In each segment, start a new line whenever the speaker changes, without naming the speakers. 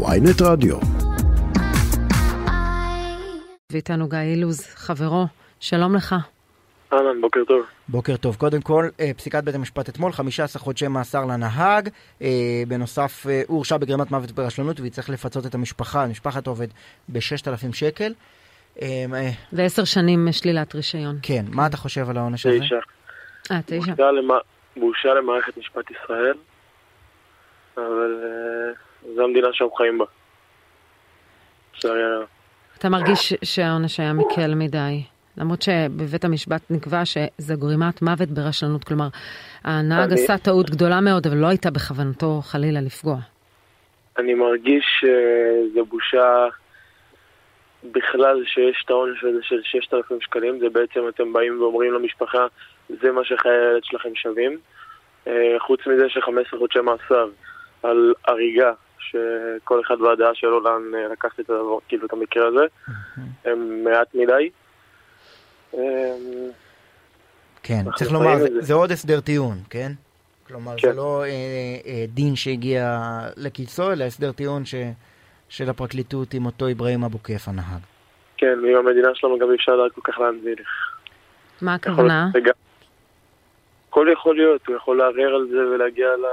ויינט רדיו.
ואיתנו גיא אילוז, חברו, שלום לך.
אהלן, בוקר טוב.
בוקר טוב. קודם כל, אה, פסיקת בית המשפט אתמול, 15 חודשי מאסר לנהג. אה, בנוסף, אה, הוא הורשע בגרימת מוות ברשלנות ויצטרך לפצות את המשפחה, משפחת עובד, ב-6,000 שקל.
ועשר שנים שלילת רישיון.
כן, מה אתה חושב על העונש הזה?
תשע.
אה, תשע.
בושה למערכת משפט ישראל, אבל זו המדינה שאנחנו חיים בה.
אתה מרגיש שהעונש היה מקל מדי? למרות שבבית המשפט נקבע שזה גרימת מוות ברשלנות, כלומר, הנהג אני... עשה טעות גדולה מאוד, אבל לא הייתה בכוונתו חלילה לפגוע.
אני מרגיש שזה בושה בכלל שיש את העונש הזה של 6,000 שקלים, זה בעצם אתם באים ואומרים למשפחה, זה מה שחיי הילד שלכם שווים. אה, חוץ מזה ש-15 חודשי מאסר על הריגה, שכל אחד והדעה שלו לאן אה, לקחת את, כאילו, את המקרה הזה, הם מעט מדי.
אמ, כן, צריך לומר, זה, זה עוד הסדר טיעון, כן? כלומר, כן. זה לא אה, אה, דין שהגיע לקיצו, אלא הסדר טיעון ש, של הפרקליטות עם אותו אברהים אבו כיף הנהג.
כן, ועם המדינה שלנו גם אי אפשר לדעת כל כך לאן זה ילך.
מה הכוונה?
הכל יכול להיות, הוא יכול לערער על זה ולהגיע ל...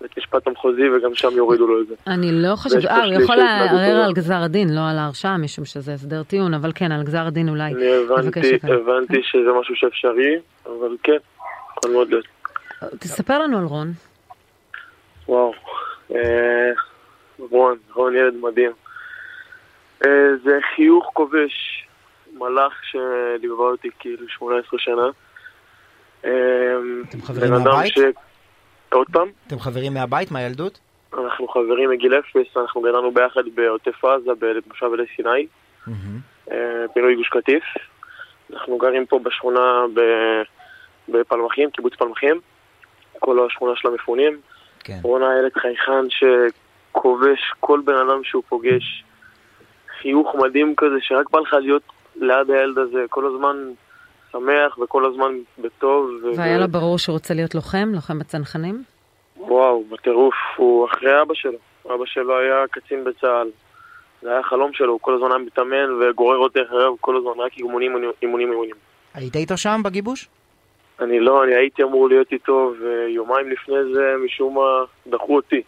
בית משפט המחוזי וגם שם יורידו לו את זה.
אני לא חושבת, אה, הוא יכול לערער על גזר הדין, לא על ההרשעה, משום שזה הסדר טיעון, אבל כן, על גזר הדין אולי.
אני הבנתי, הבנתי שזה משהו שאפשרי, אבל כן, יכול מאוד להיות.
תספר לנו על רון.
וואו, אה, רון, רון ילד מדהים. אה, זה חיוך כובש, מלאך שליווה אותי כאילו 18 שנה.
אה, אתם חברים מהבית?
עוד פעם?
אתם חברים מהבית, מהילדות?
אנחנו חברים מגיל אפס, אנחנו גדלנו ביחד בעוטף עזה, במושב אלי סיני, אה, פינוי גוש קטיף. אנחנו גרים פה בשכונה בפלמחים, קיבוץ פלמחים, כל השכונה של המפונים. כן. רונה ילד חייכן שכובש כל בן אדם שהוא פוגש. חיוך מדהים כזה, שרק בא לך להיות ליד הילד הזה כל הזמן שמח וכל הזמן בטוב.
והיה לו ברור שהוא רוצה להיות לוחם? לוחם בצנחנים?
וואו, בטירוף. הוא אחרי אבא שלו. אבא שלו היה קצין בצה"ל. זה היה חלום שלו, הוא כל הזמן היה מתאמן וגורר אותי אחריו כל הזמן, רק אימונים, אימונים, אימונים.
היית איתו שם בגיבוש?
אני לא, אני הייתי אמור להיות איתו, ויומיים לפני זה משום מה דחו אותי.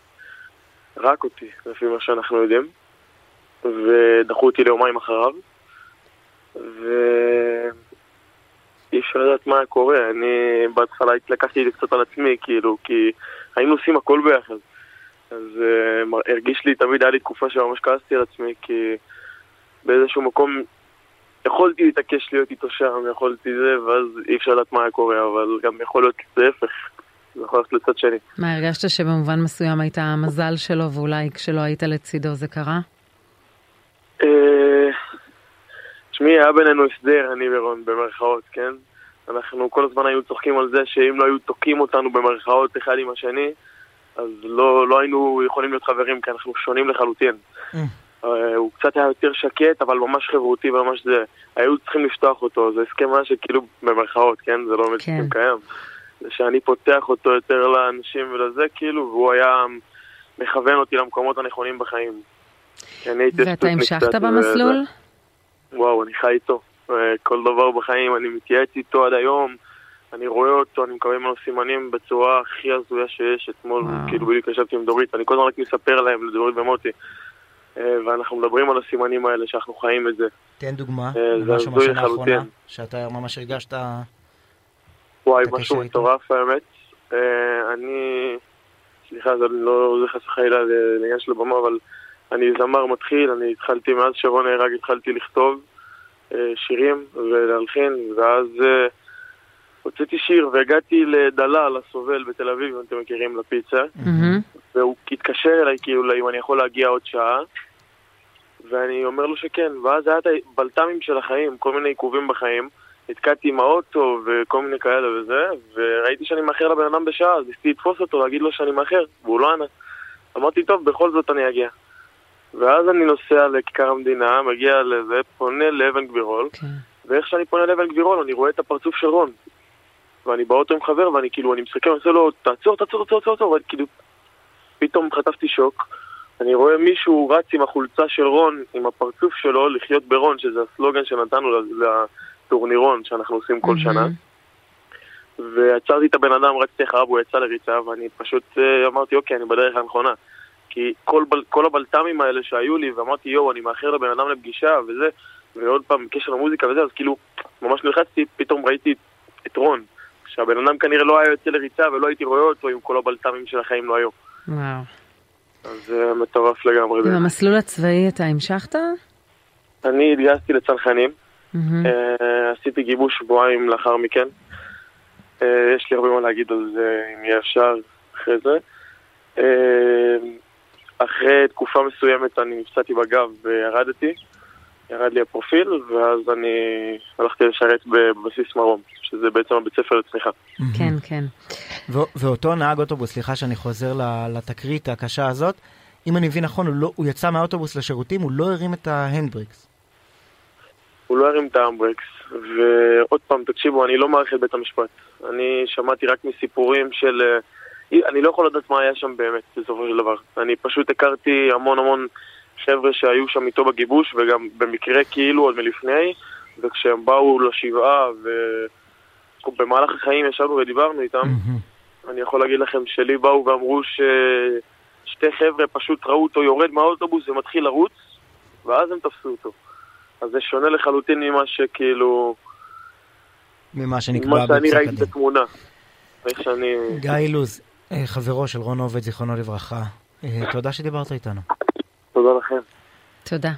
רק אותי, לפי מה שאנחנו יודעים. ודחו אותי ליומיים אחריו. ו... אי אפשר לדעת מה קורה. אני בהתחלה התלקחתי את זה קצת על עצמי, כאילו, כי היינו עושים הכל ביחד. אז uh, הרגיש לי, תמיד היה לי תקופה שממש כעסתי על עצמי, כי באיזשהו מקום יכולתי להתעקש להיות איתו שם, יכולתי זה, ואז אי אפשר לדעת מה היה קורה, אבל גם יכול להיות להפך. זה יכול להיות לצד שני.
מה, הרגשת שבמובן מסוים היית המזל שלו, ואולי כשלא היית לצידו זה קרה?
אה, תשמעי, היה בינינו הסדר, אני ורון, במרכאות, כן? אנחנו כל הזמן היינו צוחקים על זה שאם לא היו תוקעים אותנו במרכאות אחד עם השני, אז לא, לא היינו יכולים להיות חברים, כי אנחנו שונים לחלוטין. Mm. Uh, הוא קצת היה יותר שקט, אבל ממש חברותי וממש זה. היו צריכים לפתוח אותו, זה הסכם מה שכאילו במרכאות, כן? זה לא באמת כן. הסכם קיים. זה שאני פותח אותו יותר לאנשים ולזה, כאילו, והוא היה מכוון אותי למקומות הנכונים בחיים.
ואתה המשכת במסלול? וזה.
וואו, אני חי איתו. אה, כל דבר בחיים, אני מתייעץ איתו עד היום, אני רואה אותו, אני מקבל ממנו סימנים בצורה הכי הזויה שיש. אתמול, וואו. כאילו בדיוק ישבתי עם דורית, אני כל הזמן רק מספר להם, לדורית ומוטי. אה, ואנחנו מדברים על הסימנים האלה, שאנחנו חיים את זה.
תן דוגמה, אה, משהו מהשנה האחרונה, שאתה ממש הרגשת...
וואי, משהו מטורף האמת. אני, סליחה, זה לא חס וחלילה לעניין של הבמה, אבל אני זמר מתחיל, אני התחלתי, מאז שרון נהרג התחלתי לכתוב אה, שירים ולהלחין, ואז אה, הוצאתי שיר והגעתי לדלל, הסובל בתל אביב, אם אתם מכירים, לפיצה, mm-hmm. והוא התקשר אליי כאילו אם אני יכול להגיע עוד שעה, ואני אומר לו שכן, ואז היה את הבלת"מים של החיים, כל מיני עיכובים בחיים, נתקעתי עם האוטו וכל מיני כאלה וזה, וראיתי שאני מאחר לבן אדם בשעה, אז ניסיתי לתפוס אותו, להגיד לו שאני מאחר, והוא לא ענה. אמרתי, טוב, בכל זאת אני אגיע. ואז אני נוסע לכיכר המדינה, מגיע לזה, פונה לאבן גבירול, okay. כן. ואיך שאני פונה לאבן גבירול אני רואה את הפרצוף של רון. ואני באוטו עם חבר, ואני כאילו, אני מסתכל, אני עושה לו, תעצור, תעצור, תעצור, תעצור, ואני כאילו, פתאום חטפתי שוק, אני רואה מישהו רץ עם החולצה של רון, עם הפרצוף שלו, לחיות ברון, שזה הסלוגן שנתנו לטורנירון שאנחנו עושים כל mm-hmm. שנה. ועצרתי את הבן אדם, רצתי אחריו, הוא יצא לריצה, ואני פשוט אה, אמרתי, אוקיי, אני בדרך הנכונה. כי כל, כל הבלת"מים האלה שהיו לי, ואמרתי, יואו, אני מאחר לבן אדם לפגישה וזה, ועוד פעם, בקשר למוזיקה וזה, אז כאילו, ממש נלחצתי, פתאום ראיתי את רון. שהבן אדם כנראה לא היה יוצא לריצה ולא הייתי רואה אותו עם כל הבלת"מים של החיים לא היו.
וואו.
אז זה מטורף לגמרי.
עם המסלול הצבאי אתה המשכת?
אני התגייסתי לצנחנים. עשיתי גיבוש שבועיים לאחר מכן. אה, יש לי הרבה מה להגיד על זה, אם יהיה אפשר, אחרי זה. אחרי תקופה מסוימת אני נפצעתי בגב וירדתי. ירד לי הפרופיל, ואז אני הלכתי לשרת בבסיס מרום, שזה בעצם הבית ספר לצמיחה.
כן, כן.
ואותו נהג אוטובוס, סליחה שאני חוזר לתקרית הקשה הזאת, אם אני מבין נכון, הוא, לא, הוא יצא מהאוטובוס לשירותים, הוא לא הרים את ההנדבריקס.
הוא לא הרים את ההנדבריקס, ועוד פעם, תקשיבו, אני לא מערכת בית המשפט. אני שמעתי רק מסיפורים של... אה, אני לא יכול לדעת מה היה שם באמת, בסופו של דבר. אני פשוט הכרתי המון המון חבר'ה שהיו שם איתו בגיבוש, וגם במקרה כאילו עוד מלפני, וכשהם באו לשבעה, ובמהלך החיים ישבנו ודיברנו איתם, mm-hmm. אני יכול להגיד לכם שלי באו ואמרו ששתי חבר'ה פשוט ראו אותו יורד מהאוטובוס ומתחיל לרוץ, ואז הם תפסו אותו. אז זה שונה לחלוטין ממה שכאילו...
ממה שנקבע
בפסק הדין. ממה שאני ראיתי את התמונה. איך שאני...
גיא אילוז, אה, חברו של רון עובד, זיכרונו לברכה, אה, תודה שדיברת איתנו.
תודה לכם.
תודה.